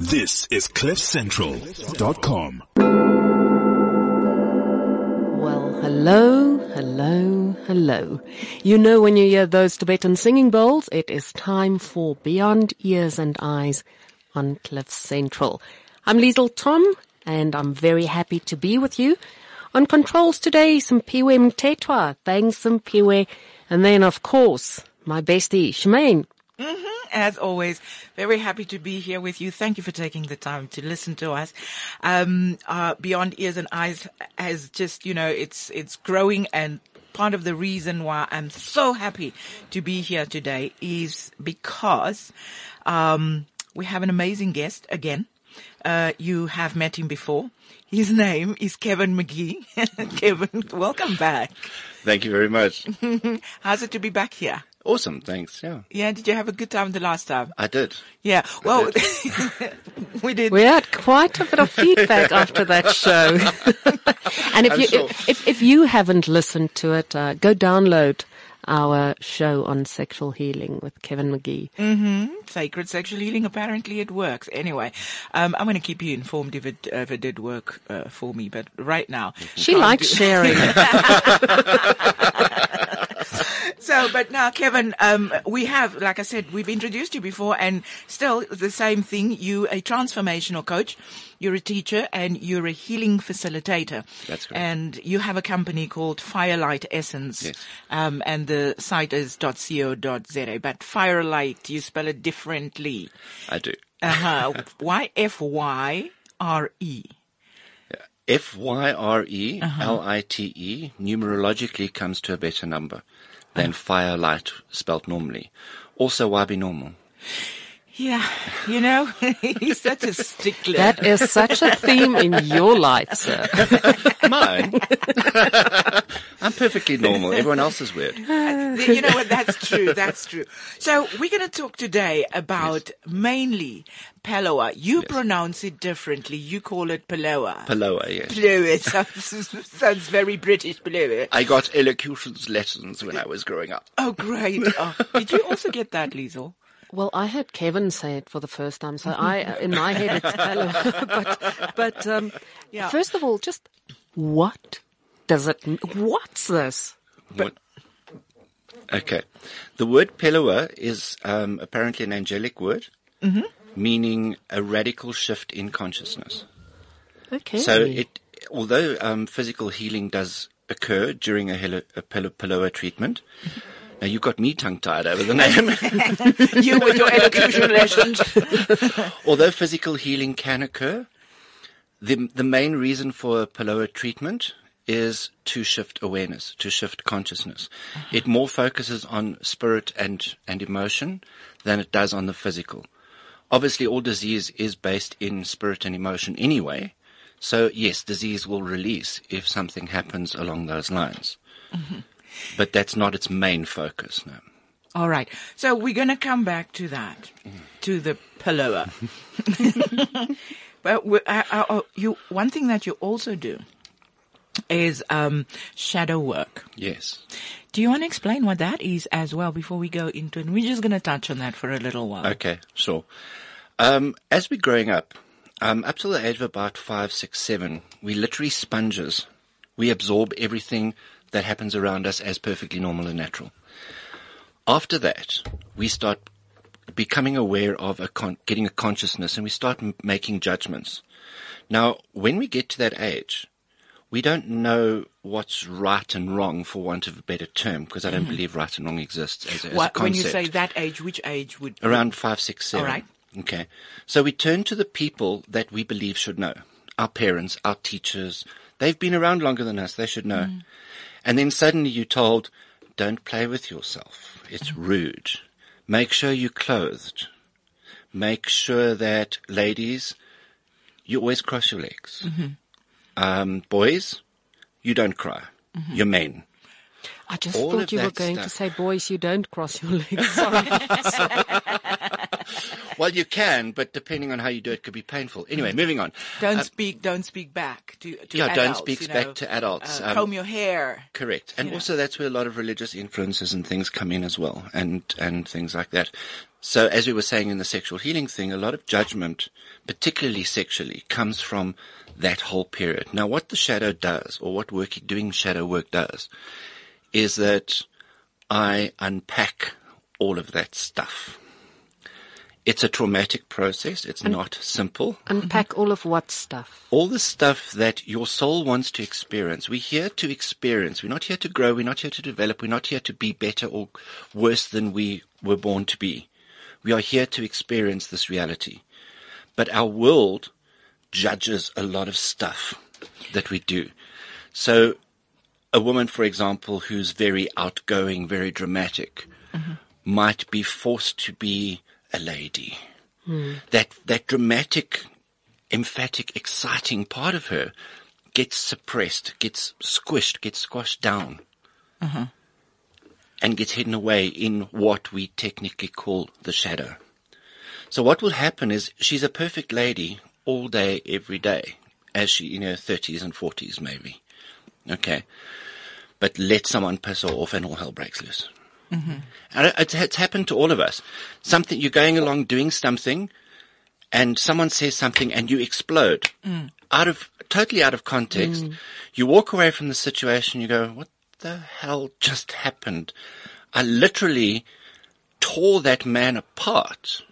This is CliffCentral.com. Well, hello, hello, hello. You know when you hear those Tibetan singing bowls, it is time for Beyond Ears and Eyes on Cliff Central. I'm Liesel Tom, and I'm very happy to be with you. On controls today, Simphiwe Mtetwa, thanks some Piwe, and then of course, my bestie, Shemaine. Mm-hmm. As always, very happy to be here with you. Thank you for taking the time to listen to us. Um, uh, Beyond Ears and Eyes has just, you know, it's, it's growing and part of the reason why I'm so happy to be here today is because, um, we have an amazing guest again. Uh, you have met him before. His name is Kevin McGee. Kevin, welcome back. Thank you very much. How's it to be back here? Awesome. Thanks. Yeah, Yeah, did you have a good time the last time? I did. Yeah, well, we did. We had quite a bit of feedback after that show. and if I'm you, sure. if, if you haven't listened to it, uh, go download our show on sexual healing with Kevin McGee. Hmm. Sacred sexual healing, apparently it works. Anyway, um, I'm going to keep you informed if it, uh, if it did work uh, for me, but right now. She likes do- sharing. So, but now, Kevin, um, we have, like I said, we've introduced you before and still the same thing. You a transformational coach, you're a teacher and you're a healing facilitator. That's correct. And you have a company called Fyrelite Essence. Yes. Um, and the site is .co.za, but Firelight, you spell it differently. I do. Uh-huh. Y F Y R E. F Y R E L I T E numerologically comes to a better number than firelight spelt normally. Also, why be normal? Yeah, you know, he's such a stickler. that is such a theme in your life, sir. Mine. I'm perfectly normal. Everyone else is weird. you know what? That's true. That's true. So we're going to talk today about mainly Paloa. You pronounce it differently. You call it Paloa. Paloa, yes. Paloa sounds, sounds very British. Paloa. I got elocutions lessons when I was growing up. Oh, great. Oh, did you also get that, Liesel? Well, I heard Kevin say it for the first time, so I, in my head, it's Palo. but, but um, Yeah. first of all, just what does it? What's this? What? Okay. The word Peloa is um, apparently an angelic word, meaning a radical shift in consciousness. Okay. So it, although um, physical healing does occur during a, helo- a Pel- Peloa treatment, now you got me tongue-tied over the name. You with your elocution lessons. although physical healing can occur, the the main reason for a Pellowah treatment is to shift awareness, to shift consciousness. Uh-huh. It more focuses on spirit and, and emotion than it does on the physical. Obviously, all disease is based in spirit and emotion anyway. So yes, disease will release if something happens along those lines. Mm-hmm. But that's not its main focus, no. All right. So we're going to come back to that, to the Pellowah. but we, uh, uh, uh, you, one thing that you also do is um, shadow work. Yes. Do you want to explain what that is as well before we go into it? We're just going to touch on that for a little while. Okay, sure. Um, as we're growing up, um, up to the age of about five, six, seven, we literally sponges. We absorb everything that happens around us as perfectly normal and natural. After that, we start becoming aware of a con- getting a consciousness and we start m- making judgments. Now, when we get to that age, we don't know what's right and wrong, for want of a better term, because I don't mm-hmm. believe right and wrong exists as, a- as a What, concept when you say that age, which age would around five, six, seven. All right. Okay. So we turn to the people that we believe should know. Our parents, our teachers. They've been around longer than us. They should know. Mm. And then suddenly you're told, don't play with yourself. It's mm-hmm. rude. Make sure you're clothed. Make sure that ladies, you always cross your legs. Mm-hmm. Um, boys, you don't cry. Mm-hmm. You're men. I just all thought you were going to say, boys, you don't cross your legs. Sorry. Well, you can, but depending on how you do it, could be painful. Anyway, moving on. Don't Um, speak. Don't speak back to, to Yeah, don't adults, speak you back know. to adults. Uh, Um, comb your hair. Correct. And know. also that's where a lot of religious influences and things come in as well and, and things like that. So as we were saying in the sexual healing thing, a lot of judgment, particularly sexually, comes from that whole period. Now what the shadow does, or what work, doing shadow work does, is that I unpack all of that stuff. It's a traumatic process. It's not simple Unpack mm-hmm. all of what stuff? all the stuff that your soul wants to experience. We're here to experience. We're not here to grow. We're not here to develop. We're not here to be better or worse than we were born to be. We are here to experience this reality. But our world judges a lot of stuff that we do. So a woman, for example, who's very outgoing, very dramatic, mm-hmm. might be forced to be a lady. That, that dramatic emphatic, exciting part of her gets suppressed, gets squished, gets squashed down, mm-hmm. and gets hidden away in what we technically call the shadow. So what will happen is she's a perfect lady all day, every day, as she in her thirties and forties maybe. Okay. But let someone piss her off and all hell breaks loose. Mm-hmm. And it's, it's happened to all of us. Something, you're going along doing something, and someone says something and you explode mm. out of totally out of context. Mm. You walk away from the situation. You go, "What the hell just happened?" I literally tore that man apart.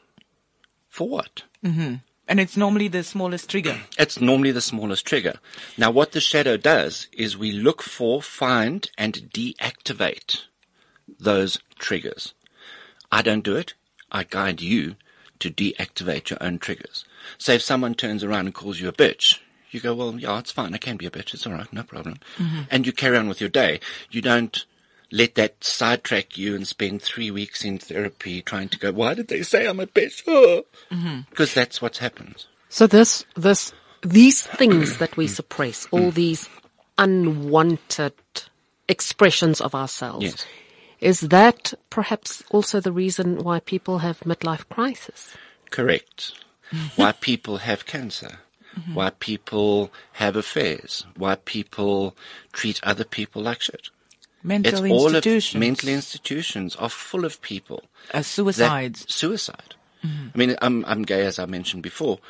For what? Mm-hmm. And it's normally the smallest trigger. It's normally the smallest trigger. Now, what the shadow does is we look for, find, and deactivate those triggers. I don't do it. I guide you to deactivate your own triggers. So if someone turns around and calls you a bitch, you go, well, yeah, it's fine. I can be a bitch. It's all right. No problem. Mm-hmm. And you carry on with your day. You don't let that sidetrack you and spend three weeks in therapy trying to go, why did they say I'm a bitch? Oh. Because that's what happens. So this, this, these things that we suppress, all mm. these unwanted expressions of ourselves, Yes. Is that perhaps also the reason why people have midlife crisis? Correct. why people have cancer. Why people have affairs. Why people treat other people like shit. Mental it's all of institutions. mental institutions are full of people. uh, that- suicides. suicide. I mean, I'm, I'm gay as I mentioned before.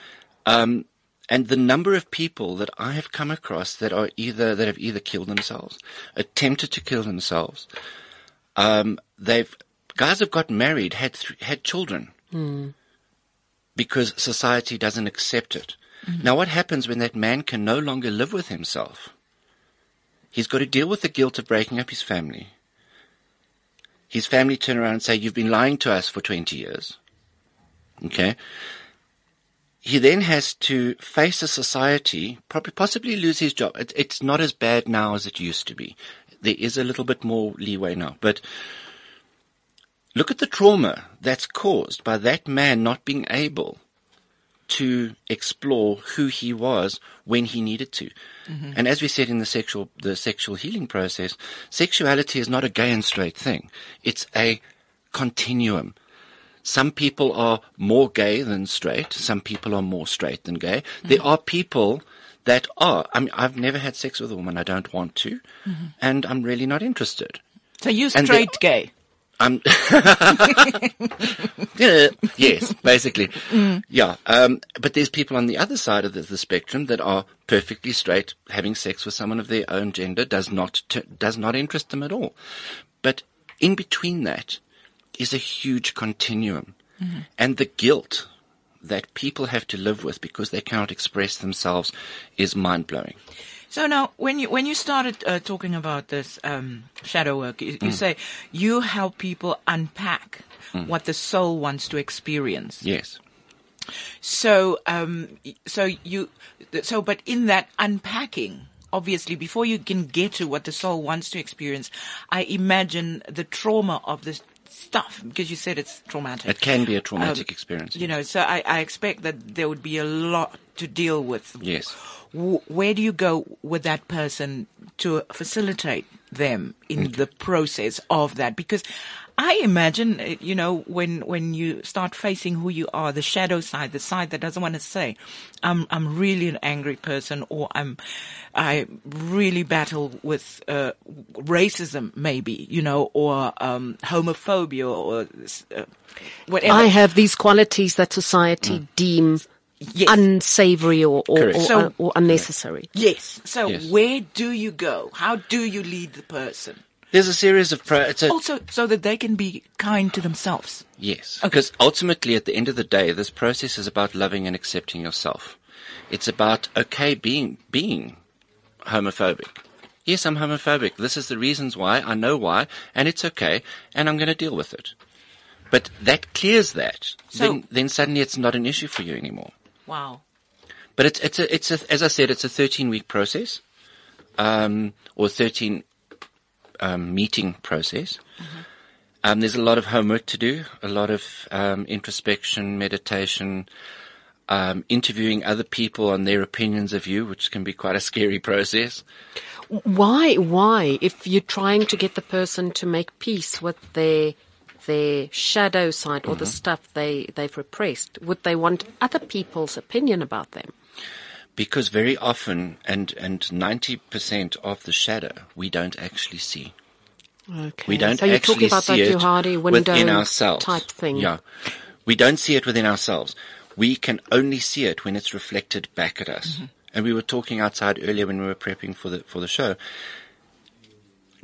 Um, and the number of people that I have come across that are either, that have either killed themselves, attempted to kill themselves, um, they've, guys have got married, had, th- had children. Because society doesn't accept it. Now what happens when that man can no longer live with himself? He's got to deal with the guilt of breaking up his family. His family turn around and say, you've been lying to us for 20 years. Okay. He then has to face a society, probably possibly lose his job. It, it's not as bad now as it used to be. There is a little bit more leeway now, but look at the trauma that's caused by that man not being able to explore who he was when he needed to. Mm-hmm. And as we said in the sexual the sexual healing process, sexuality is not a gay and straight thing. It's a continuum. Some people are more gay than straight. Some people are more straight than gay. There mm-hmm. are people that are. I mean, I've never had sex with a woman. I don't want to, mm-hmm. and I'm really not interested. So you straight gay. I'm yeah, yes, basically. Mm. Yeah. Um, but there's people on the other side of the, the spectrum that are perfectly straight. Having sex with someone of their own gender does not t- does not interest them at all. But in between that is a huge continuum, mm-hmm. and the guilt that people have to live with because they cannot express themselves is mind blowing. So now, when you when you started uh, talking about this um, shadow work, you, Mm. say you help people unpack what the soul wants to experience. Yes. So, um, so you, so, but in that unpacking, obviously, before you can get to what the soul wants to experience, I imagine the trauma of this stuff because you said it's traumatic. It can be a traumatic um, experience. You know, so I, I expect that there would be a lot to deal with. Yes. W- where do you go with that person to facilitate them in the process of that? Because I imagine, uh, you know, when, when you start facing who you are, the shadow side, the side that doesn't want to say, I'm, I'm really an angry person or I'm, I really battle with, uh, racism maybe, you know, or, um, homophobia or, uh, whatever. I have these qualities that society deems Yes. unsavory or or, or, So- or unnecessary. yes. So Yes. where do you go? How do you lead the person? There's a series of pro. It's a, Also, so that they can be kind to themselves. Yes, because ultimately, at the end of the day, this process is about loving and accepting yourself. It's about okay being being homophobic. Yes, I'm homophobic. This is the reasons why. I know why, and it's okay, and I'm going to deal with it. But that clears that. So- then, then suddenly it's not an issue for you anymore. Wow. But it's it's a it's a as I said, it's a 13 week process, um, or 13 um, meeting process. Um, there's a lot of homework to do, a lot of um, introspection, meditation, um, interviewing other people on their opinions of you, which can be quite a scary process. Why? Why? If you're trying to get the person to make peace with their their shadow side or the stuff they they've repressed, would they want other people's opinion about them? Because very often, and and 90% of the shadow, we don't actually see. Okay. We don't So you're actually talking about see that it Johari window within ourselves. type thing. Yeah, we don't see it within ourselves. We can only see it when it's reflected back at us. Mm-hmm. And we were talking outside earlier when we were prepping for the for the show.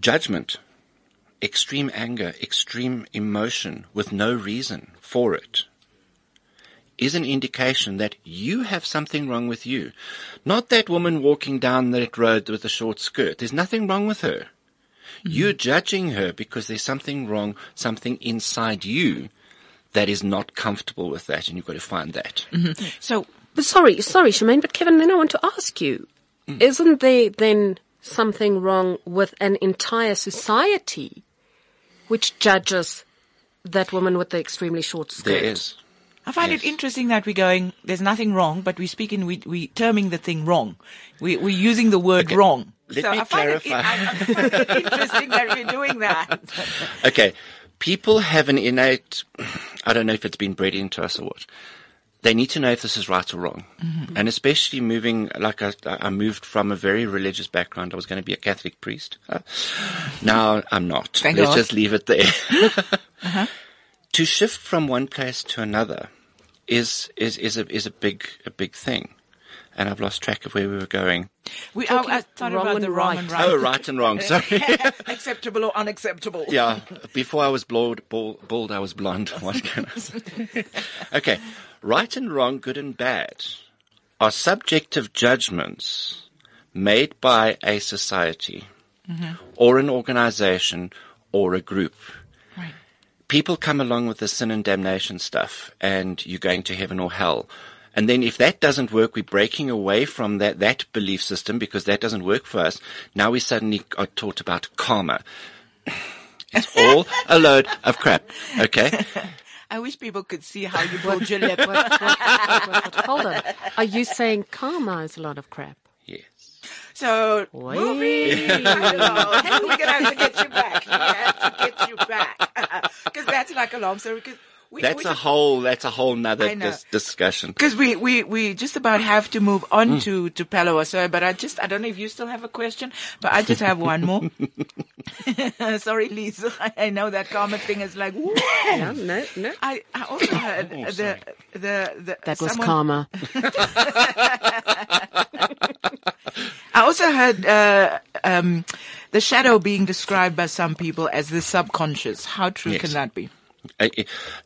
Judgment, extreme anger, extreme emotion with no reason for it is an indication that you have something wrong with you. Not that woman walking down that road with a short skirt. There's nothing wrong with her. You're judging her because there's something wrong, something inside you that is not comfortable with that, and you've got to find that. So But sorry, sorry, Shemaine, but Kevin, then I want to ask you, Hmm. isn't there then something wrong with an entire society which judges that woman with the extremely short skirt? There is. I find Yes. it interesting that we're going, there's nothing wrong, but we speak in, we, we terming the thing wrong. We, we're using the word Okay. wrong. Let so me I find, it. I, I find it interesting that we're doing that. Okay, people have an innate, I don't know if it's been bred into us or what. They need to know if this is right or wrong. And especially moving, like I, I moved from a very religious background. I was going to be a Catholic priest. Uh, now I'm not. Thank Let's God. just leave it there. To shift from one place to another is, is, is a, is a big, a big thing. And I've lost track of where we were going. We Talking I, I thought wrong about and the wrong right. and right. Oh, right and wrong. Sorry. Acceptable or unacceptable. Yeah, before I was bald, bald, bald I was blonde. What can I say? okay, right and wrong, good and bad are subjective judgments made by a society or an organization or a group. Right. People come along with the sin and damnation stuff and you're going to heaven or hell. And then if that doesn't work, we're breaking away from that, that belief system because that doesn't work for us. Now we suddenly are taught about karma. It's all a load of crap. Okay. I wish people could see how you pull Juliet. What- what- what- what- what- hold on. Are you saying karma is a lot of crap? Yes. So, Wait. moving right along. We're going to have to get you back. We have to get you back. Because that's like a long story. Cause we, That's we a whole, that's a whole nother dis- discussion. Because we, we, we just about have to move on to, to Palo so but I just, I don't know if you still have a question, but I just have one more. Sorry, Lisa. I know that comment thing is like, woo. Yeah, no, no. I, I also heard Oh, the, sorry. the, the, That was someone- karma. I also heard uh, um, the shadow being described by some people as the subconscious. How true Yes. can that be?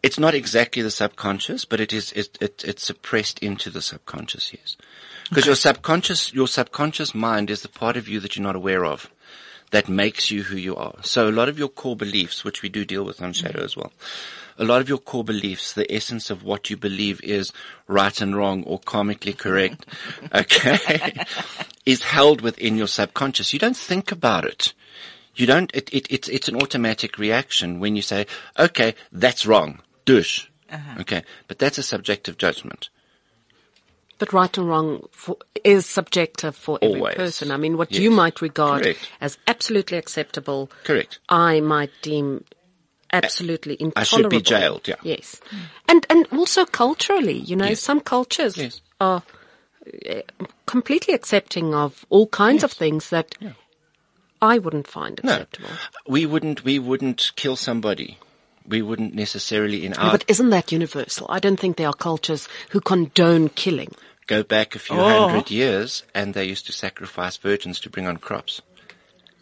It's not exactly the subconscious, but it is, it, it, it's suppressed into the subconscious, yes. Because your subconscious, your subconscious mind is the part of you that you're not aware of that makes you who you are. So a lot of your core beliefs, which we do deal with on Shadow as well, a lot of your core beliefs, the essence of what you believe is right and wrong or karmically correct, okay, is held within your subconscious. You don't think about it. You don't, it, it, it's, it's an automatic reaction when you say, okay, that's wrong. Dush. Okay. But that's a subjective judgment. But right or wrong for, is subjective for every person. I mean, what Yes. you might regard Correct. as absolutely acceptable, Correct. I might deem absolutely I intolerable. I should be jailed, yeah. Yes. And, and also culturally, you know, Yes. some cultures Yes. are uh, completely accepting of all kinds of things that I wouldn't find acceptable. No, acceptable. we wouldn't. We wouldn't kill somebody. We wouldn't necessarily in Yeah, our but isn't that universal? I don't think there are cultures who condone killing. go back a few Oh. hundred years, and they used to sacrifice virgins to bring on crops.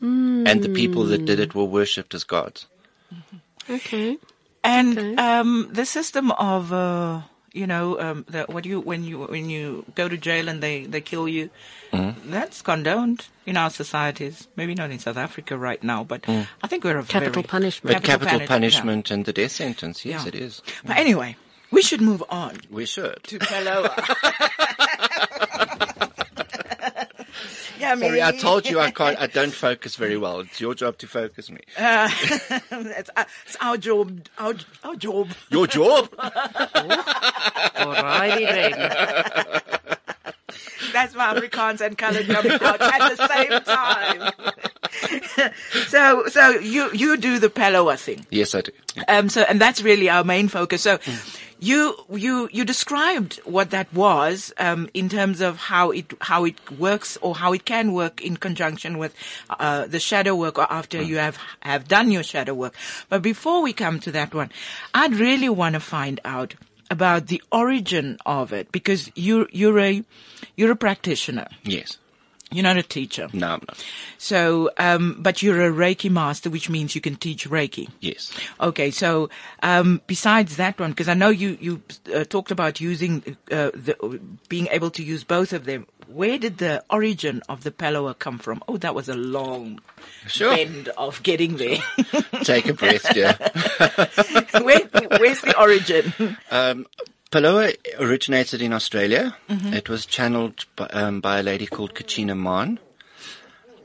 And the people that did it were worshipped as gods. Okay. And Okay. um, the system of, uh, you know, um, the, what you when you when you go to jail and they they kill you, Mm-hmm. that's condoned in our societies. Maybe not in South Africa right now, but I think we're a Capital very, punishment. But capital, punish- yeah. punishment and the death sentence, yes, Yeah. it is. But anyway, we should move on We should. to Pellowah. yeah, Sorry, I told you I can't. I don't focus very well. It's your job to focus me. it's, uh, it's our job. Our, our job. Your job. Alrighty then. That's my Afrikaans and colour coming out at the same time. so, so you you do the Pellowah thing. yes, I do. Um, so, and that's really our main focus. So, you you you described what that was um, in terms of how it how it works or how it can work in conjunction with uh, the shadow work or after you have have done your shadow work. But before we come to that one, I'd really want to find out about the origin of it because you you're a you're a practitioner. Yes. You're not a teacher. No, I'm not. So, um, but you're a Reiki master, which means you can teach Reiki. Yes. Okay, so um, besides that one, because I know you you uh, talked about using uh, the, being able to use both of them. Where did the origin of the Pellowah come from? Oh, that was a long Sure. bend of getting there. Take a breath, dear. Where, where's the origin? Um, Pellowah originated in Australia. It was channeled by, um, by a lady called Kachina Mann.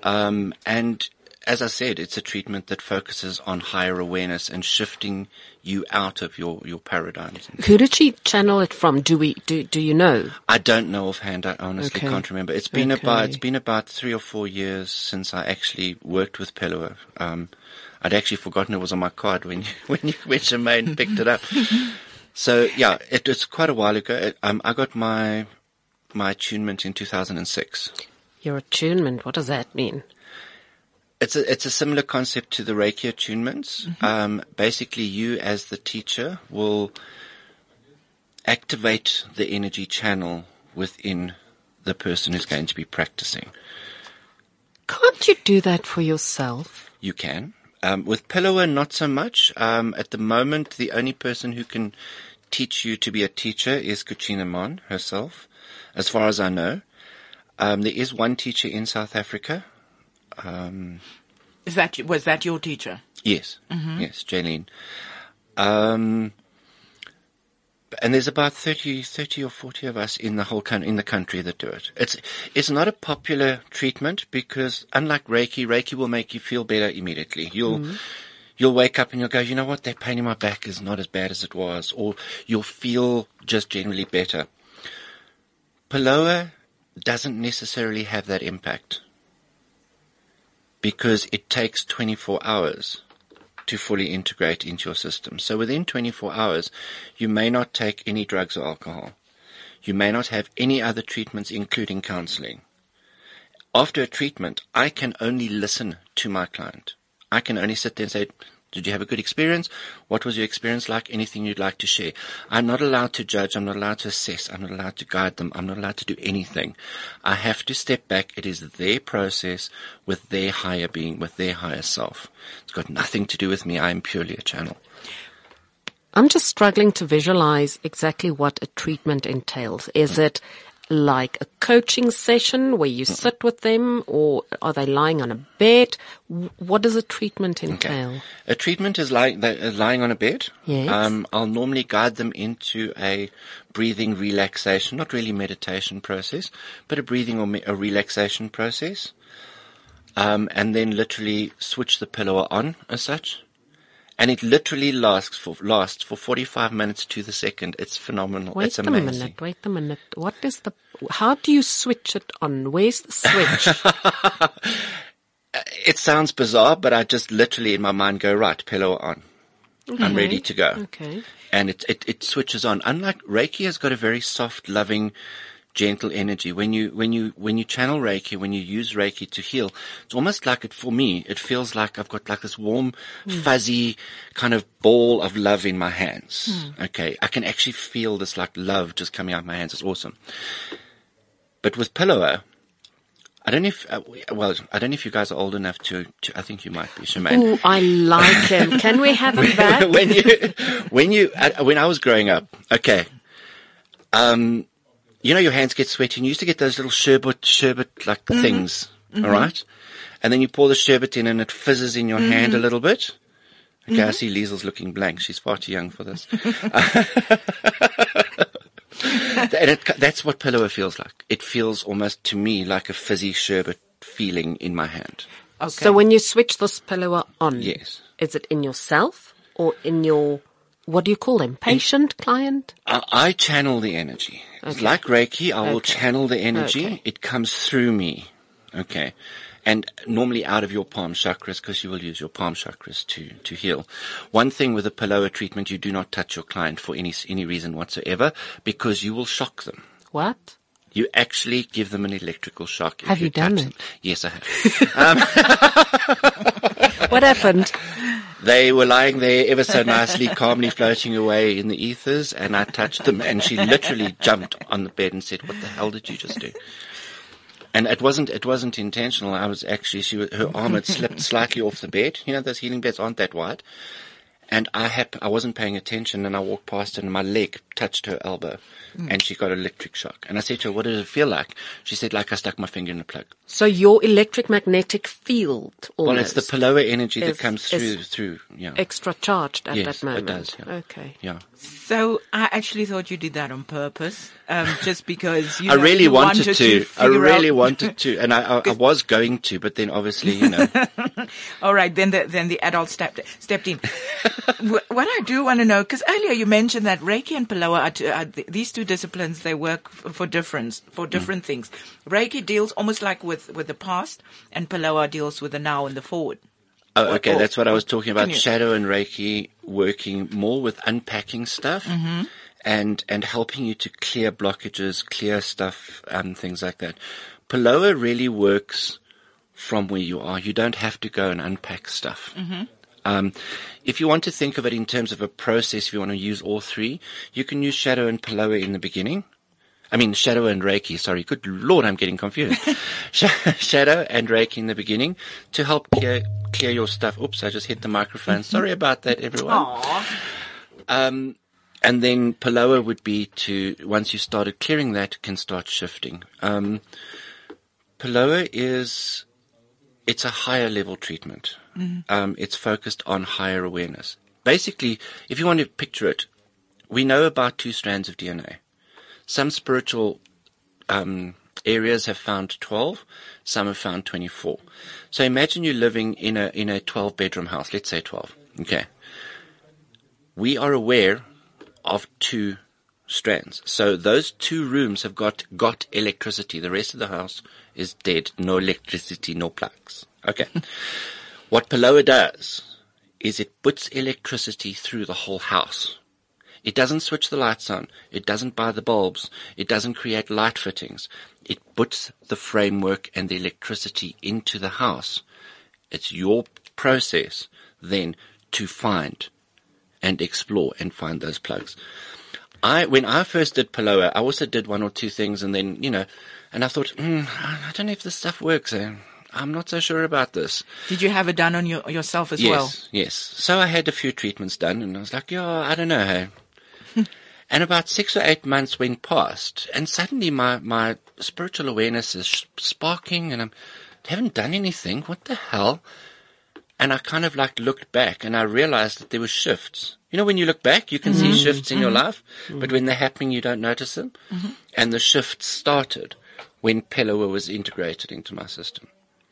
Um, and as I said, it's a treatment that focuses on higher awareness and shifting you out of your, your paradigms. Who did she channel it from? Do we do do you know? I don't know offhand. I honestly Okay. can't remember. It's been Okay. about it's been about three or four years since I actually worked with Pellowah. Um, I'd actually forgotten it was on my card when you, when you, when Jermaine picked it up. So yeah, it was quite a while ago. It, um, I got my my attunement in 2006. Your attunement. What does that mean? It's a it's a similar concept to the Reiki attunements. Um, basically, you as the teacher will activate the energy channel within the person who's going to be practicing. Can't you do that for yourself? You can. Um, with Pellowah, not so much. Um, at the moment, the only person who can teach you to be a teacher is Kachina Mann herself, as far as I know. Um, there is one teacher in South Africa. Is that was that your teacher? Yes, yes, Jaylene. And there's about 30, 30 or 40 of us in the whole coun- in the country that do it. It's, it's not a popular treatment because unlike Reiki, Reiki will make you feel better immediately. You'll, mm-hmm. you'll wake up and you'll go, you know what, that pain in my back is not as bad as it was, or you'll feel just generally better. Pellowah doesn't necessarily have that impact because it takes 24 hours to fully integrate into your system. So within 24 hours, you may not take any drugs or alcohol. You may not have any other treatments, including counseling. After a treatment, I can only listen to my client. I can only sit there and say, did you have a good experience? What was your experience like? Anything you'd like to share? I'm not allowed to judge. I'm not allowed to assess. I'm not allowed to guide them. I'm not allowed to do anything. I have to step back. It is their process with their higher being, with their higher self. It's got nothing to do with me. I am purely a channel. I'm just struggling to visualize exactly what a treatment entails. Is it like a coaching session where you sit with them or are they lying on a bed? What does a treatment entail? A treatment is like uh, lying on a bed. Yes. Um, I'll normally guide them into a breathing relaxation, not really meditation process, but a breathing or me- a relaxation process. Um, and then literally switch the Pellowah on as such. And it literally lasts for lasts for 45 minutes to the second. It's phenomenal. Wait it's a minute, wait a minute. What is the, how do you switch it on? Where's the switch? It sounds bizarre, but I just literally in my mind go right, Pellowah on. I'm ready to go. Okay. and it, it, it switches on. Unlike Reiki has got a very soft, loving, gentle energy. When you, when you, when you channel Reiki, when you use Reiki to heal, it's almost like it, for me, it feels like I've got like this warm, fuzzy kind of ball of love in my hands. Okay. I can actually feel this like love just coming out of my hands. It's awesome. But with Pellowah, I don't know if, uh, well, I don't know if you guys are old enough to, to I think you might be, Shemaine. Ooh, I like him. Can we have him back? when you, when you, uh, when I was growing up, okay, um, you know, your hands get sweaty and you used to get those little sherbet, sherbet like mm-hmm. things, mm-hmm. all right? And then you pour the sherbet in and it fizzes in your hand a mm-hmm. little bit. Okay, I see Liesel's looking blank. She's far too young for this. and it, that's what Pellowah feels like. It feels almost to me like a fizzy sherbet feeling in my hand. Okay. So when you switch this Pellowah on, Yes. is it in yourself or in your, what do you call them? Patient, client? I, I channel the energy. It's like Reiki. I will channel the energy. Okay. It comes through me. Okay. And normally out of your palm chakras because you will use your palm chakras to, to heal. One thing with a Pellowah treatment, you do not touch your client for any, any reason whatsoever because you will shock them. What? You actually give them an electrical shock. if Have you done touch it? them. Yes, I have. Um, what happened? They were lying there ever so nicely, calmly floating away in the ethers, and I touched them, and she literally jumped on the bed and said, "What the hell did you just do?" And it wasn't it wasn't intentional. I was actually she was- her arm had slipped slightly off the bed. You know those healing beds aren't that wide, and I had I wasn't paying attention, and I walked past her, and my leg touched her elbow, mm. and she got an electric shock. And I said to her, "What did it feel like?" She said, "Like I stuck my finger in a plug." So your electric magnetic field Well, it's the Pellowah energy that comes through through yeah. extra charged at Yes, that it moment. does, yeah. Okay. yeah. So I actually thought you did that on purpose, um, just because you I know, really you wanted, to. I really out- wanted to, and I, I, I was going to, but then obviously, you know, All right, then the then the adult stepped stepped in. What I do want to know, because earlier you mentioned that Reiki and Pellowah are, two, are th- these two disciplines. They work f- for difference for different things. Reiki deals almost like with with the past, and Pellowah deals with the now and the forward. Oh, okay, or- that's what I was talking about. you- Shadow and Reiki working more with unpacking stuff and and helping you to clear blockages, clear stuff, um, things like that. Pellowah really works from where you are. You don't have to go and unpack stuff. Um, if you want to think of it in terms of a process, if you want to use all three, you can use Shadow and Pellowah in the beginning. I mean, Shadow and Reiki, sorry. Good Lord, I'm getting confused. Shadow and Reiki in the beginning to help clear, clear your stuff. Oops, I just hit the microphone. Sorry about that, everyone. Um, and then Pellowah would be to, once you started clearing that, can start shifting. Um, Pellowah is, it's a higher level treatment. Um, it's focused on higher awareness. Basically, if you want to picture it, we know about two strands of DNA. Some spiritual um, areas have found 12, some have found 24. So imagine you're living in a in a 12 bedroom house. Let's say 12. Okay. We are aware of two strands. So those two rooms have got got electricity. The rest of the house is dead. No electricity, no plugs. Okay. what Pellowah does is it puts electricity through the whole house. It doesn't switch the lights on. It doesn't buy the bulbs. It doesn't create light fittings. It puts the framework and the electricity into the house. It's your process then to find and explore and find those plugs. I, when I first did Pellowah, I also did one or two things and then, you know, and I thought, mm, I don't know if this stuff works. eh? I'm not so sure about this. Did you have it done on your, yourself as yes, well? Yes, yes. So I had a few treatments done and I was like, yeah, I don't know. And about six or eight months went past and suddenly my, my spiritual awareness is sparking and I'm, I haven't done anything. What the hell? And I kind of like looked back and I realized that there were shifts. You know, when you look back, you can see mm-hmm. shifts in your mm-hmm. life, but when they're happening, you don't notice them. Mm-hmm. And the shifts started when Pellowah was integrated into my system.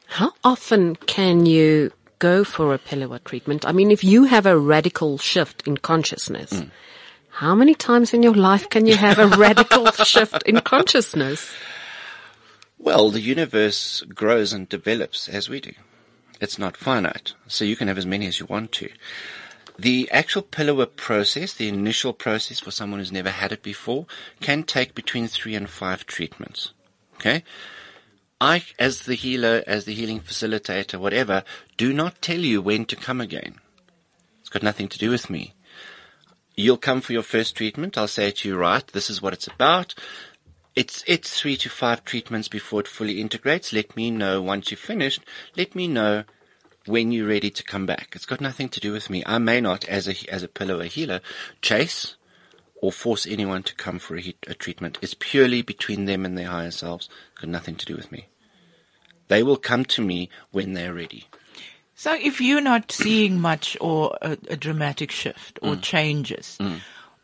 How often can you go for a Pellowah treatment? I mean, if you have a radical shift in consciousness, Mm. How many times in your life can you have a radical shift in consciousness? Well, the universe grows and develops as we do. It's not finite, so you can have as many as you want to. The actual Pellowah process, the initial process for someone who's never had it before, can take between three and five treatments. Okay? I, as the healer, as the healing facilitator, whatever, do not tell you when to come again. It's got nothing to do with me. You'll come for your first treatment. I'll say to you, right, this is what it's about. It's, it's three to five treatments before it fully integrates. Let me know once you've finished. Let me know when you're ready to come back. It's got nothing to do with me. I may not, as a, as a pillow, a healer, chase or force anyone to come for a, a treatment. It's purely between them and their higher selves. It's got nothing to do with me. They will come to me when they're ready. So if you're not seeing much or a, a dramatic shift or Mm. changes,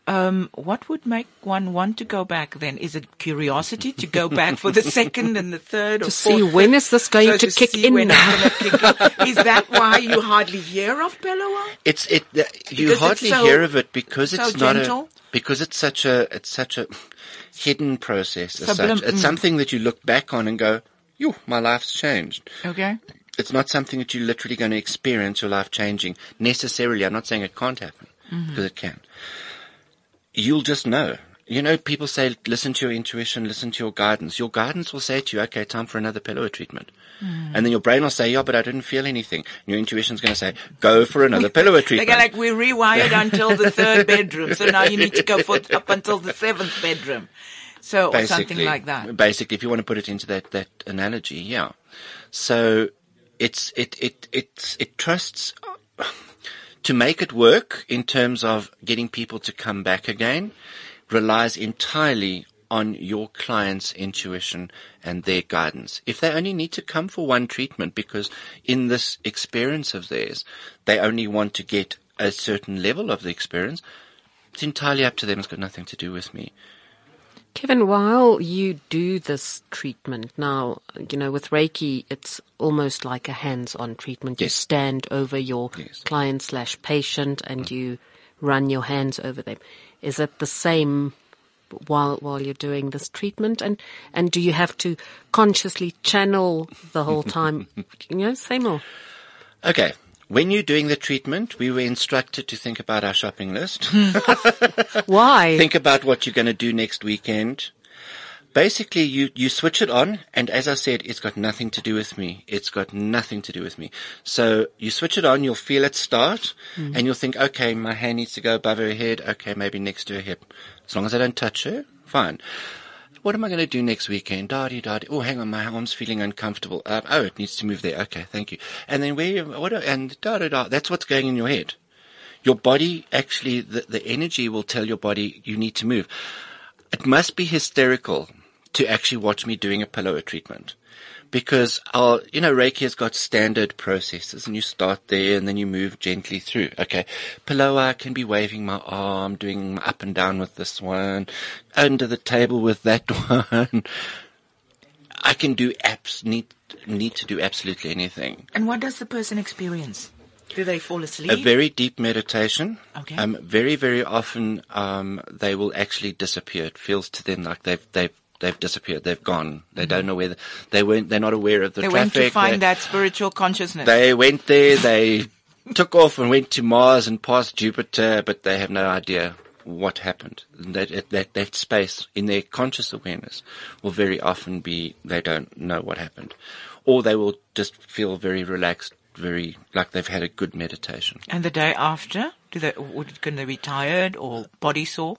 um, what would make one want to go back then? Is it curiosity to go back for the second and the third or To see fourth, when fifth? is this going So to kick see in when now? gonna kick in. Is that why you hardly hear of Pellowah? It's it. The, you Because hardly so- hear of it because so it's not gentle? a because it's such a it's such a hidden process. As Sublim- such. It's mm. something that you look back on and go, "Yo, my life's changed." Okay. It's not something that you're literally going to experience your life changing necessarily. I'm not saying it can't happen mm-hmm. because it can. You'll just know. You know, people say, listen to your intuition, listen to your guidance. Your guidance will say to you, okay, time for another Pellowah treatment. Mm. And then your brain will say, yeah, but I didn't feel anything. And your intuition's going to say, go for another Pellowah treatment. They treatment. go like, we're rewired until the third bedroom. So now you need to go for up until the seventh bedroom. So, or something like that. Basically, if you want to put it into that, that analogy, yeah. So it's, it, it, it, it trusts to make it work in terms of getting people to come back again relies entirely on your client's intuition and their guidance. If they only need to come for one treatment because in this experience of theirs, they only want to get a certain level of the experience, it's entirely up to them. It's got nothing to do with me. Kevin, while you do this treatment now, you know, with Reiki, it's almost like a hands-on treatment. You stand over your Yes. client slash patient and you run your hands over them. Is it the same while while you're doing this treatment? And and do you have to consciously channel the whole time? you know, say more. Okay. When you're doing the treatment, we were instructed to think about our shopping list. Why? think about what you're going to do next weekend. Basically, you, you switch it on, and as I said, it's got nothing to do with me. It's got nothing to do with me. So you switch it on, you'll feel it start, hmm. and you'll think, okay, my hand needs to go above her head. Okay, maybe next to her hip. As long as I don't touch her, fine. What am I going to do next weekend? Da di da. Oh, hang on, my arm's feeling uncomfortable. Um, oh, it needs to move there. Okay, thank you. And then where? What? And da da da. That's what's going in your head. Your body actually, the, the energy will tell your body you need to move. It must be hysterical to actually watch me doing a Pellowah treatment. Because I'll, you know, Reiki has got standard processes and you start there and then you move gently through. Okay. Pellowah, I can be waving my arm, doing up and down with this one, under the table with that one. I can do apps, need, need to do absolutely anything. And what does the person experience? Do they fall asleep? A very deep meditation. Okay. Um, very, very often, um, they will actually disappear. It feels to them like they've, they've, they've disappeared. They've gone. They don't know where the, they weren't, they're not aware of the Mm-hmm. they went traffic. to find They- that spiritual consciousness. They went there, they took off and went to Mars and past Jupiter, but they have no idea what happened. That, that, that space in their conscious awareness will very often be, they don't know what happened. Or they will just feel very relaxed, very, like they've had a good meditation. and the day after, do they, can they be tired or body sore?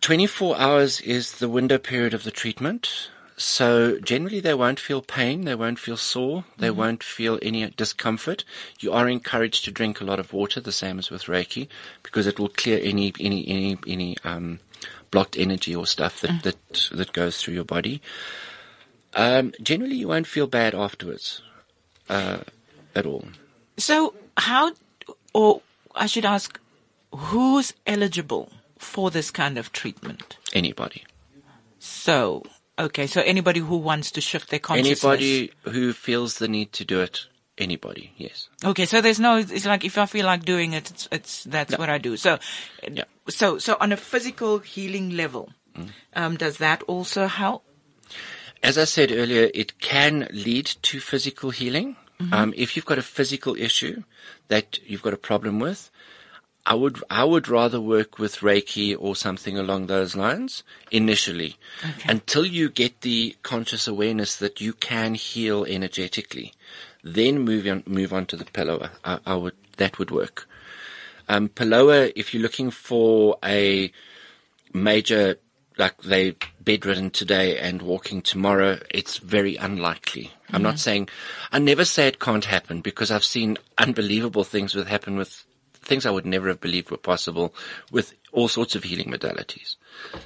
24 hours is the window period of the treatment. So generally they won't feel pain, they won't feel sore, they won't feel any discomfort. You are encouraged to drink a lot of water, the same as with Reiki, because it will clear any, any, any, any, um, blocked energy or stuff that, that, that goes through your body. Um, generally you won't feel bad afterwards, uh, at all. So how, or I should ask, who's eligible for this kind of treatment? Anybody. So, okay, so anybody who wants to shift their consciousness. Anybody who feels the need to do it Anybody, yes. Okay, so there's no. It's like if I feel like doing it, it's, it's that's what I do. So, Yeah. so so on a physical healing level, Mm. um, does that also help? As I said earlier, it can lead to physical healing. Um, if you've got a physical issue that you've got a problem with, I would I would rather work with Reiki or something along those lines initially, until you get the conscious awareness that you can heal energetically. Then move on move on to the Pellowah. I, I would that would work. Um, Pellowah, if you're looking for a major, like they bedridden today and walking tomorrow, it's very unlikely. I'm not mm-hmm. saying, I never say it can't happen because I've seen unbelievable things with happen with things I would never have believed were possible with all sorts of healing modalities.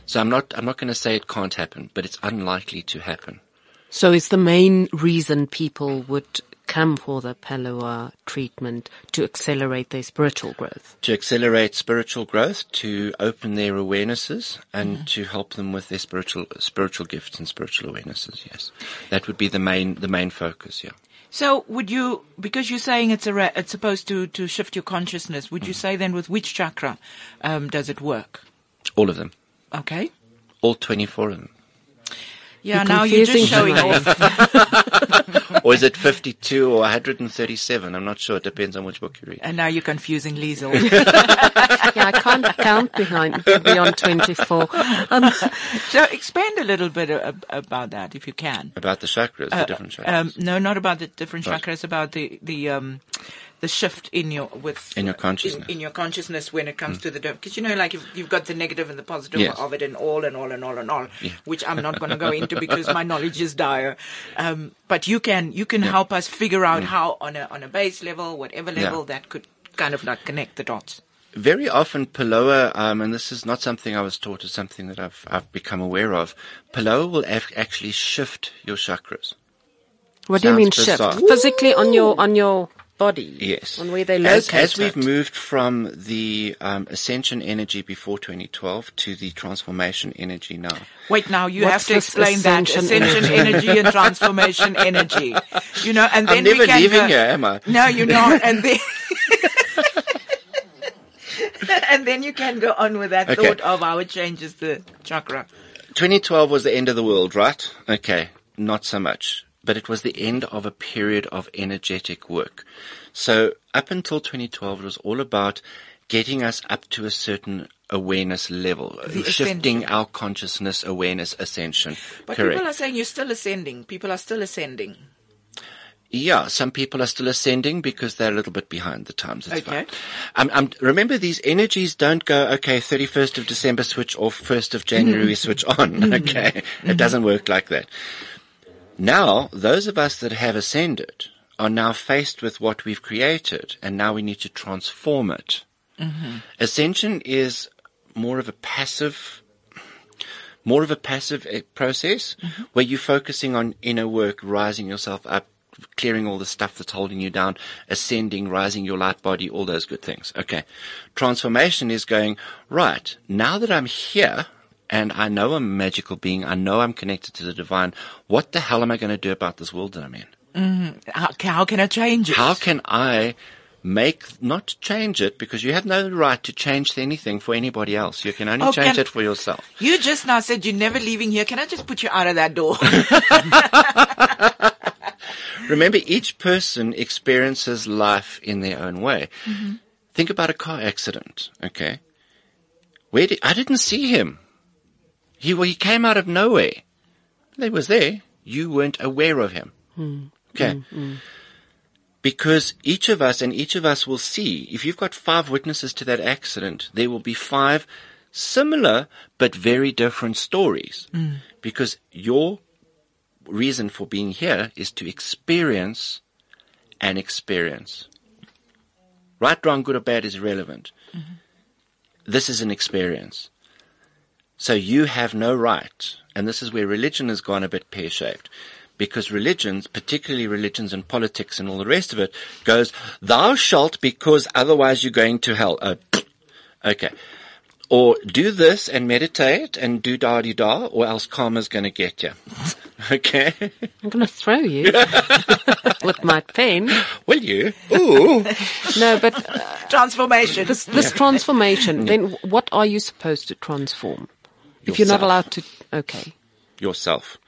So I'm not, I'm not going to say it can't happen, but it's unlikely to happen. So is the main reason people would come for the Pellowah treatment to accelerate their spiritual growth? to accelerate spiritual growth, to open their awarenesses, and to help them with their spiritual spiritual gifts and spiritual awarenesses. Yes, that would be the main the main focus. Yeah. So would you, because you're saying it's a, re- it's supposed to to shift your consciousness, would Mm. you say then with which chakra um, does it work? All of them, Okay. all twenty four of them, Yeah, You're now you're just showing off. or is it fifty two or one hundred and thirty seven? I'm not sure. It depends on which book you read. And now you're confusing Liesl. yeah, I can't count behind beyond 24. Um, so expand a little bit uh, about that if you can. About the chakras, the different chakras. Um, no, not about the different Right. chakras. About the the um, the shift in your with In your consciousness. in, in your consciousness when it comes to the because you know like if you've got the negative and the positive Yes. of it and all and all and all and all, Yeah. which I'm not going to go into because my knowledge is dire. Um, but you can you can help us figure out how on a on a base level, whatever Yeah. level, that could kind of like connect the dots. Very often, Pellowah, um, and this is not something I was taught, it's something that I've I've become aware of. Pellowah will af- actually shift your chakras. what do you mean Sounds shift? Physically on your on your body? Yes. On where they as, locate as we've moved from the um, ascension energy before 2012 to the transformation energy now. Wait, now you What's have to this explain that ascension ascension energy? energy and transformation energy. You know, and then I'm never we can leaving go- here, am I? No, you're not. And then, and then you can go on with that Okay. thought of how it changes the chakra. 2012 was the end of the world, right? Okay, not so much. But it was the end of a period of energetic work. So up until 2012, it was all about getting us up to a certain awareness level, The shifting our consciousness awareness ascension. But Correct. people are saying you're still ascending. People are still ascending. Yeah, some people are still ascending because they're a little bit behind the times. It's Okay. fine. Um, um, remember, these energies don't go, okay, 31st of December switch off, 1st of January switch on. Okay. It doesn't work like that. Now, those of us that have ascended are now faced with what we've created and now we need to transform it. Ascension is more of a passive more of a passive eh, process where you're focusing on inner work, rising yourself up, clearing all the stuff that's holding you down, ascending, rising your light body, all those good things. Okay. Transformation is going, right, now that I'm here and I know I'm a magical being, I know I'm connected to the divine, what the hell am I going to do about this world that I'm in? Mm-hmm. How, how can I change it? How can I make, not change it, because you have no right to change anything for anybody else. You can only Oh, change can- it for yourself. You just now said you're never leaving here. Can I just put you out of that door? Remember, each person experiences life in their own way. Mm-hmm. Think about a car accident, okay? Where did, I didn't see him. He, he came out of nowhere. He was there. You weren't aware of him. Hmm. Okay. Hmm, hmm. Because each of us and each of us will see, if you've got five witnesses to that accident, there will be five similar but very different stories. Because your reason for being here is to experience an experience. Right, wrong, good or bad is irrelevant. Mm-hmm. This is an experience. So you have no right, and this is where religion has gone a bit pear-shaped, because religions, particularly religions and politics and all the rest of it, goes, thou shalt because otherwise you're going to hell. Oh, okay. Or do this and meditate and do da di da, or else karma's going to get you. Okay. I'm going to throw you with my pen. Will you? Ooh. No, but uh, Transformation. this, this transformation, then what are you supposed to transform? If you're not allowed to, okay. yourself.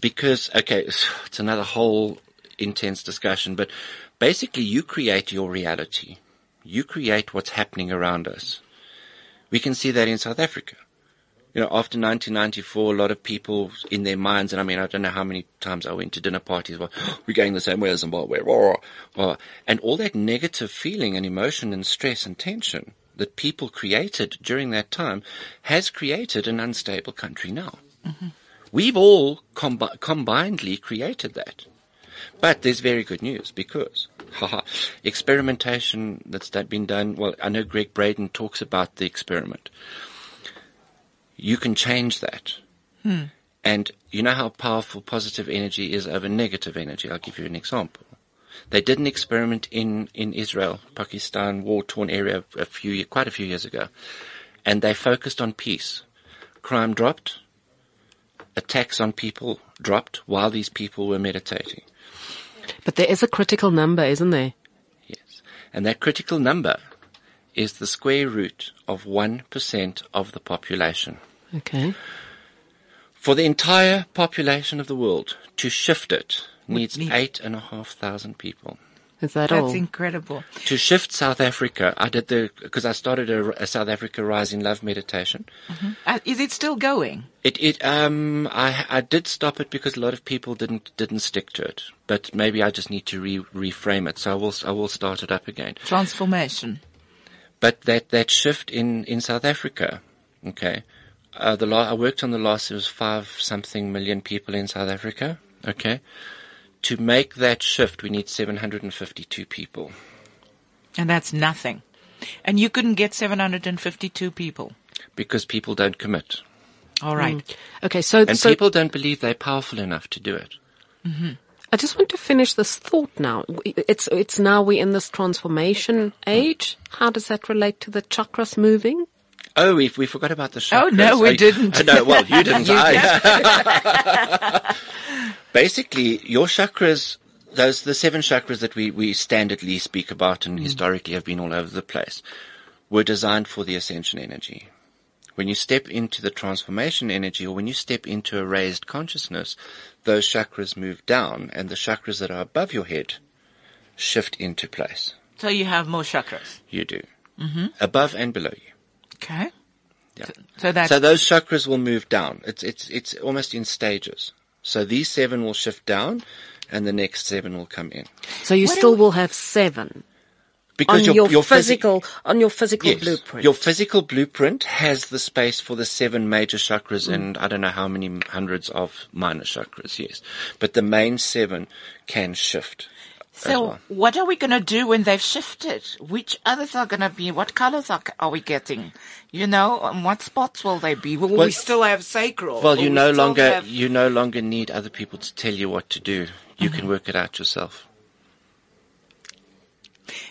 Because, okay, it's another whole intense discussion, but basically you create your reality. You create what's happening around us. We can see that in South Africa. You know, after 1994, a lot of people in their minds, and I mean, I don't know how many times I went to dinner parties, well, we're going the same way as Zimbabwe, and all that negative feeling and emotion and stress and tension that people created during that time has created an unstable country now. Mm-hmm. We've all combi- combinedly created that. But there's very good news because haha, experimentation that's been done. Well, I know Gregg Braden talks about the experiment. You can change that. Hmm. And you know how powerful positive energy is over negative energy. I'll give you an example. They did an experiment in, in Israel, Pakistan, war-torn area a few, quite a few years ago. And they focused on peace. Crime dropped. Attacks on people dropped while these people were meditating. But there is a critical number, isn't there? Yes. And that critical number is the square root of 1% of the population. Okay. For the entire population of the world to shift it needs need- eight and a half thousand people. Is that That's all? That's incredible. To shift South Africa, I did the, because I started a, a South Africa Rising Love meditation. Uh, is it still going? It, it, um, I, I did stop it because a lot of people didn't, didn't stick to it. But maybe I just need to re, reframe it. So I will, I will start it up again. Transformation. But that, that shift in, in South Africa, okay, uh, the la- I worked on the last, it was five something million people in South Africa, okay. To make that shift, we need 752 people And that's nothing. And you couldn't get 752 people. because people don't commit. All right. Mm. Okay, so, And so people don't believe they're powerful enough to do it. Mm-hmm. I just want to finish this thought now. It's, it's now we're in this transformation age. How does that relate to the chakras moving? Oh, we, we forgot about the chakras. Oh, no, we I- didn't. I know, well, you didn't. I, Basically, your chakras, those, the seven chakras that we, we standardly speak about and historically have been all over the place, were designed for the ascension energy. When you step into the transformation energy or when you step into a raised consciousness, those chakras move down and the chakras that are above your head shift into place. So you have more chakras. You do. Mm-hmm. Above and below you. Okay. Yeah. So, so that's So those chakras will move down. It's it's it's almost in stages. So these seven will shift down, and the next seven will come in. So you What still do- will have seven Because on your, physi- physical, on your physical yes, blueprint. your physical blueprint has the space for the seven major chakras Mm. and I don't know how many hundreds of minor chakras. Yes, but the main seven can shift. So well. what are we going to do when they've shifted? Which others are going to be? What colors are, are we getting? You know, and what spots will they be? Will Well- we still have sacral? Well, Will you we no longer have- you no longer need other people to tell you what to do. You Mm-hmm. can work it out yourself.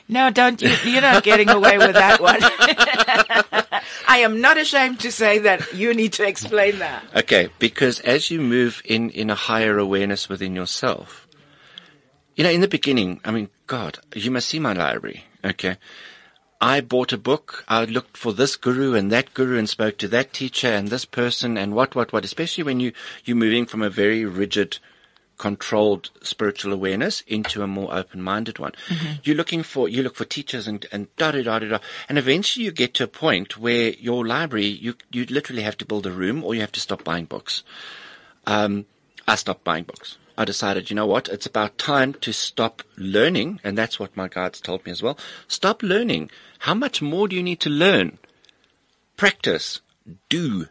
No, don't you? You're not getting away with that one. I am not ashamed to say that. You need to explain that. Okay, because as you move in, in a higher awareness within yourself, you know, in the beginning, I mean, God, you must see my library. Okay. I bought a book. I looked for this guru and that guru and spoke to that teacher and this person and what, what, what, especially when you, you're moving from a very rigid, controlled spiritual awareness into a more open-minded one. You're looking for, you look for teachers and, and da da da da da. And eventually you get to a point where your library, you, you literally have to build a room or you have to stop buying books. Um, I stopped buying books. I decided, you know what? It's about time to stop learning. And that's what my guides told me as well. Stop learning. How much more do you need to learn? Practice. Do.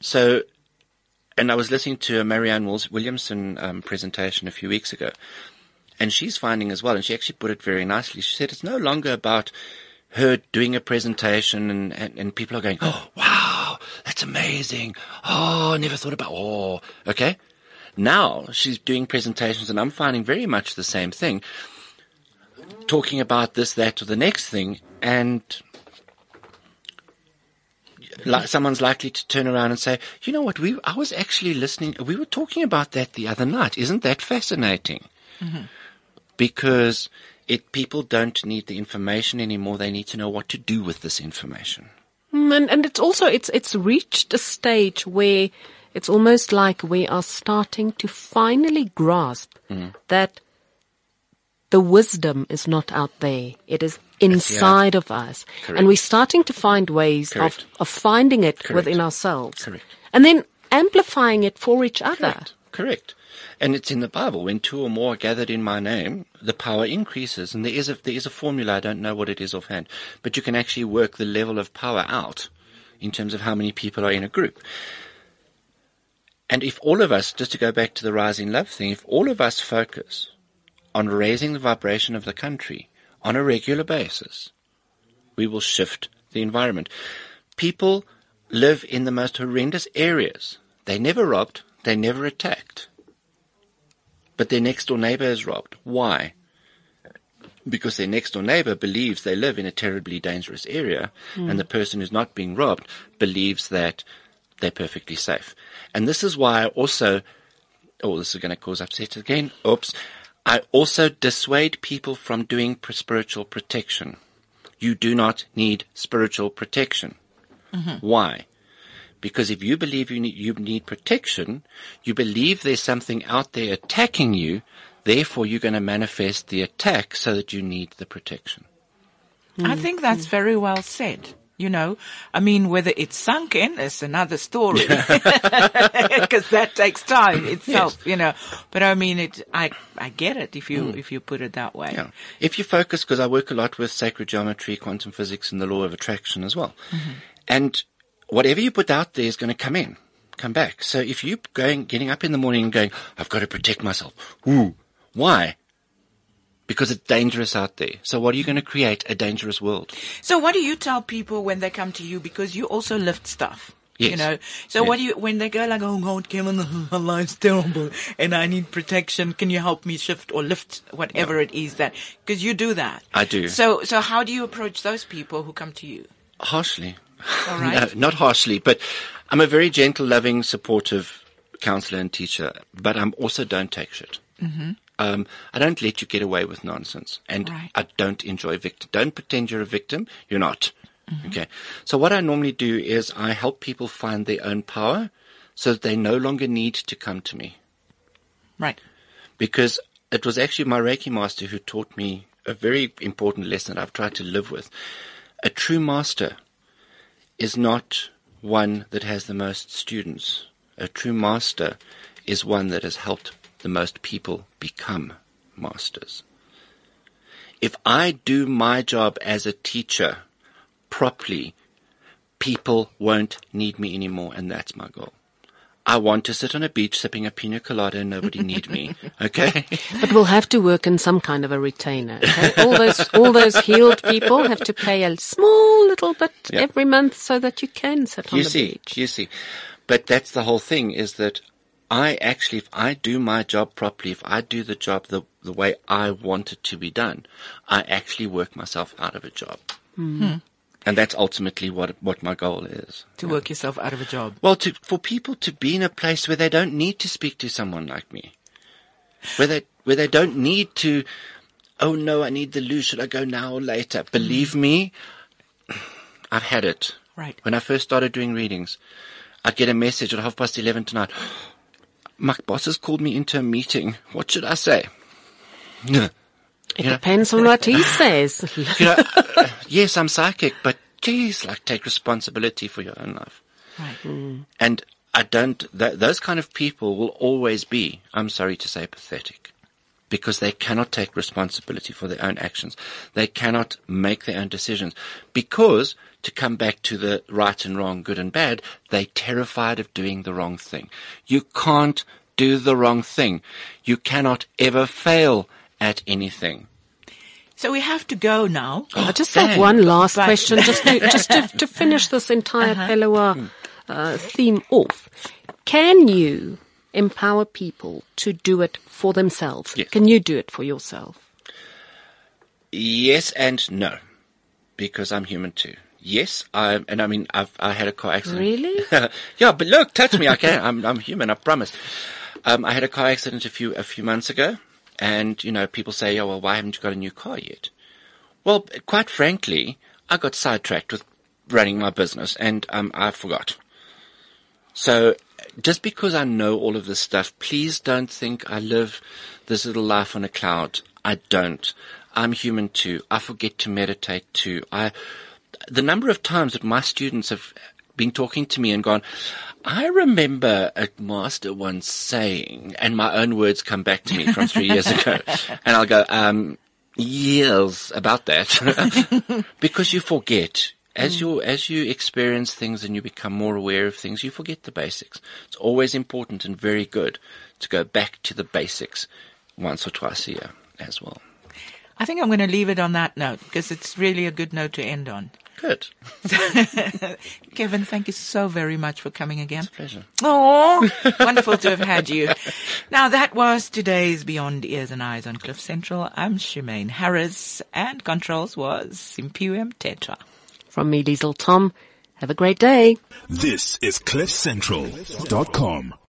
So, and I was listening to a Marianne Williamson um, presentation a few weeks ago, and she's finding as well, and she actually put it very nicely. She said it's no longer about her doing a presentation and, and, and people are going, oh, wow, that's amazing. Oh, never thought about, oh, okay. Now she's doing presentations and I'm finding very much the same thing, talking about this, that, or the next thing. And like someone's likely to turn around and say, you know what, we, I was actually listening, we were talking about that the other night. Isn't that fascinating? Because it, people don't need the information anymore. They need to know what to do with this information. Mm, And, and it's also, it's, it's reached a stage where it's almost like we are starting to finally grasp mm. that the wisdom is not out there. It is inside of us. Correct. And we're starting to find ways of, Correct. of finding it Correct. within ourselves. Correct. And then amplifying it for each other. Correct. Correct. And it's in the Bible. When two or more are gathered in my name, the power increases. And there is a, there is a formula. I don't know what it is offhand, but you can actually work the level of power out in terms of how many people are in a group. And if all of us, just to go back to the rising love thing, if all of us focus on raising the vibration of the country on a regular basis, we will shift the environment. People live in the most horrendous areas. They never robbed, they never attacked. But their next door neighbor is robbed. Why? Because their next door neighbor believes they live in a terribly dangerous area, hmm. and the person who's not being robbed believes that they're perfectly safe. And this is why I also, oh, this is going to cause upset again. Oops. I also dissuade people from doing spiritual protection. You do not need spiritual protection. Mm-hmm. Why? Because if you believe you need, you need protection, you believe there's something out there attacking you, therefore you're going to manifest the attack so that you need the protection. I think that's very well said. You know, I mean, whether it's sunk in is another story because that takes time itself, you know. But I mean, it, I, I get it if you, mm. if you put it that way. Yeah. If you focus, because I work a lot with sacred geometry, quantum physics, and the law of attraction as well. Mm-hmm. And whatever you put out there is going to come in, come back. So if you're going, getting up in the morning and going, I've got to protect myself. Ooh, why? Because it's dangerous out there. So what are you going to create? A dangerous world. So what do you tell people when they come to you? Because you also lift stuff. Yes. You know, so what do you, when they go like, oh God, Kevin, my life's terrible and I need protection. Can you help me shift or lift whatever it is that, cause you do that. I do. So, so how do you approach those people who come to you? Harshly. All right. no, not harshly, but I'm a very gentle, loving, supportive counselor and teacher, but I'm also don't take shit. Mm-hmm. Um, I don't let you get away with nonsense, and Right. I don't enjoy victim. Don't pretend you're a victim. You're not. Okay. So what I normally do is I help people find their own power, so that they no longer need to come to me Right. because it was actually my Reiki master who taught me a very important lesson I've tried to live with. A true master is not one that has the most students. A true master is one that has helped the most people become masters. If I do my job as a teacher properly, people won't need me anymore, and that's my goal. I want to sit on a beach sipping a pina colada and nobody need me. Okay? But we'll have to work in some kind of a retainer. Okay? All those, all those healed people have to pay a small little bit Yeah. every month so that you can sit on you the see, beach. you see. But that's the whole thing is that I actually, if I do my job properly, if I do the job the, the way I want it to be done, I actually work myself out of a job. Hmm. And that's ultimately what, what my goal is. To work yourself out of a job. Well, to, for people to be in a place where they don't need to speak to someone like me, where they where they don't need to. Oh no, I need the loo. Should I go now or later? Believe me, I've had it. Right. When I first started doing readings, I'd get a message at half past eleven tonight. My boss has called me into a meeting. What should I say? It Yeah. depends on what he says. You know, uh, yes, I'm psychic, but geez, like take responsibility for your own life. Right. And I don't, th- those kind of people will always be, I'm sorry to say, pathetic. Because they cannot take responsibility for their own actions. They cannot make their own decisions. Because, to come back to the right and wrong, good and bad, they're terrified of doing the wrong thing. You can't do the wrong thing. You cannot ever fail at anything. So we have to go now. I just dang. have one last But- question, just to just to, to finish this entire Pellowah uh, theme off. Can you empower people to do it for themselves? Yes. Can you do it for yourself? Yes and no, because I'm human too. Yes, I, and I mean, I've, I had a car accident. Really? yeah, but look, touch me. I can. I'm, I'm human. I promise. Um, I had a car accident a few, a few months ago. And, you know, people say, oh, well, why haven't you got a new car yet? Well, quite frankly, I got sidetracked with running my business and, um, I forgot. So just because I know all of this stuff, please don't think I live this little life on a cloud. I don't. I'm human too. I forget to meditate too. I, the number of times that my students have been talking to me and gone, I remember a master once saying, and my own words come back to me from three years ago, and I'll go, um, years about that, because you forget. As you as you experience things and you become more aware of things, you forget the basics. It's always important and very good to go back to the basics once or twice a year as well. I think I'm going to leave it on that note because it's really a good note to end on. Good. Kevin, thank you so very much for coming again. Pleasure. Oh, wonderful to have had you. Now that was today's Beyond Ears and Eyes on Cliff Central. I'm Shemaine Harris and controls was Imperium Tetra. From me, Liesl Tom. Have a great day. This is CliffCentral.com.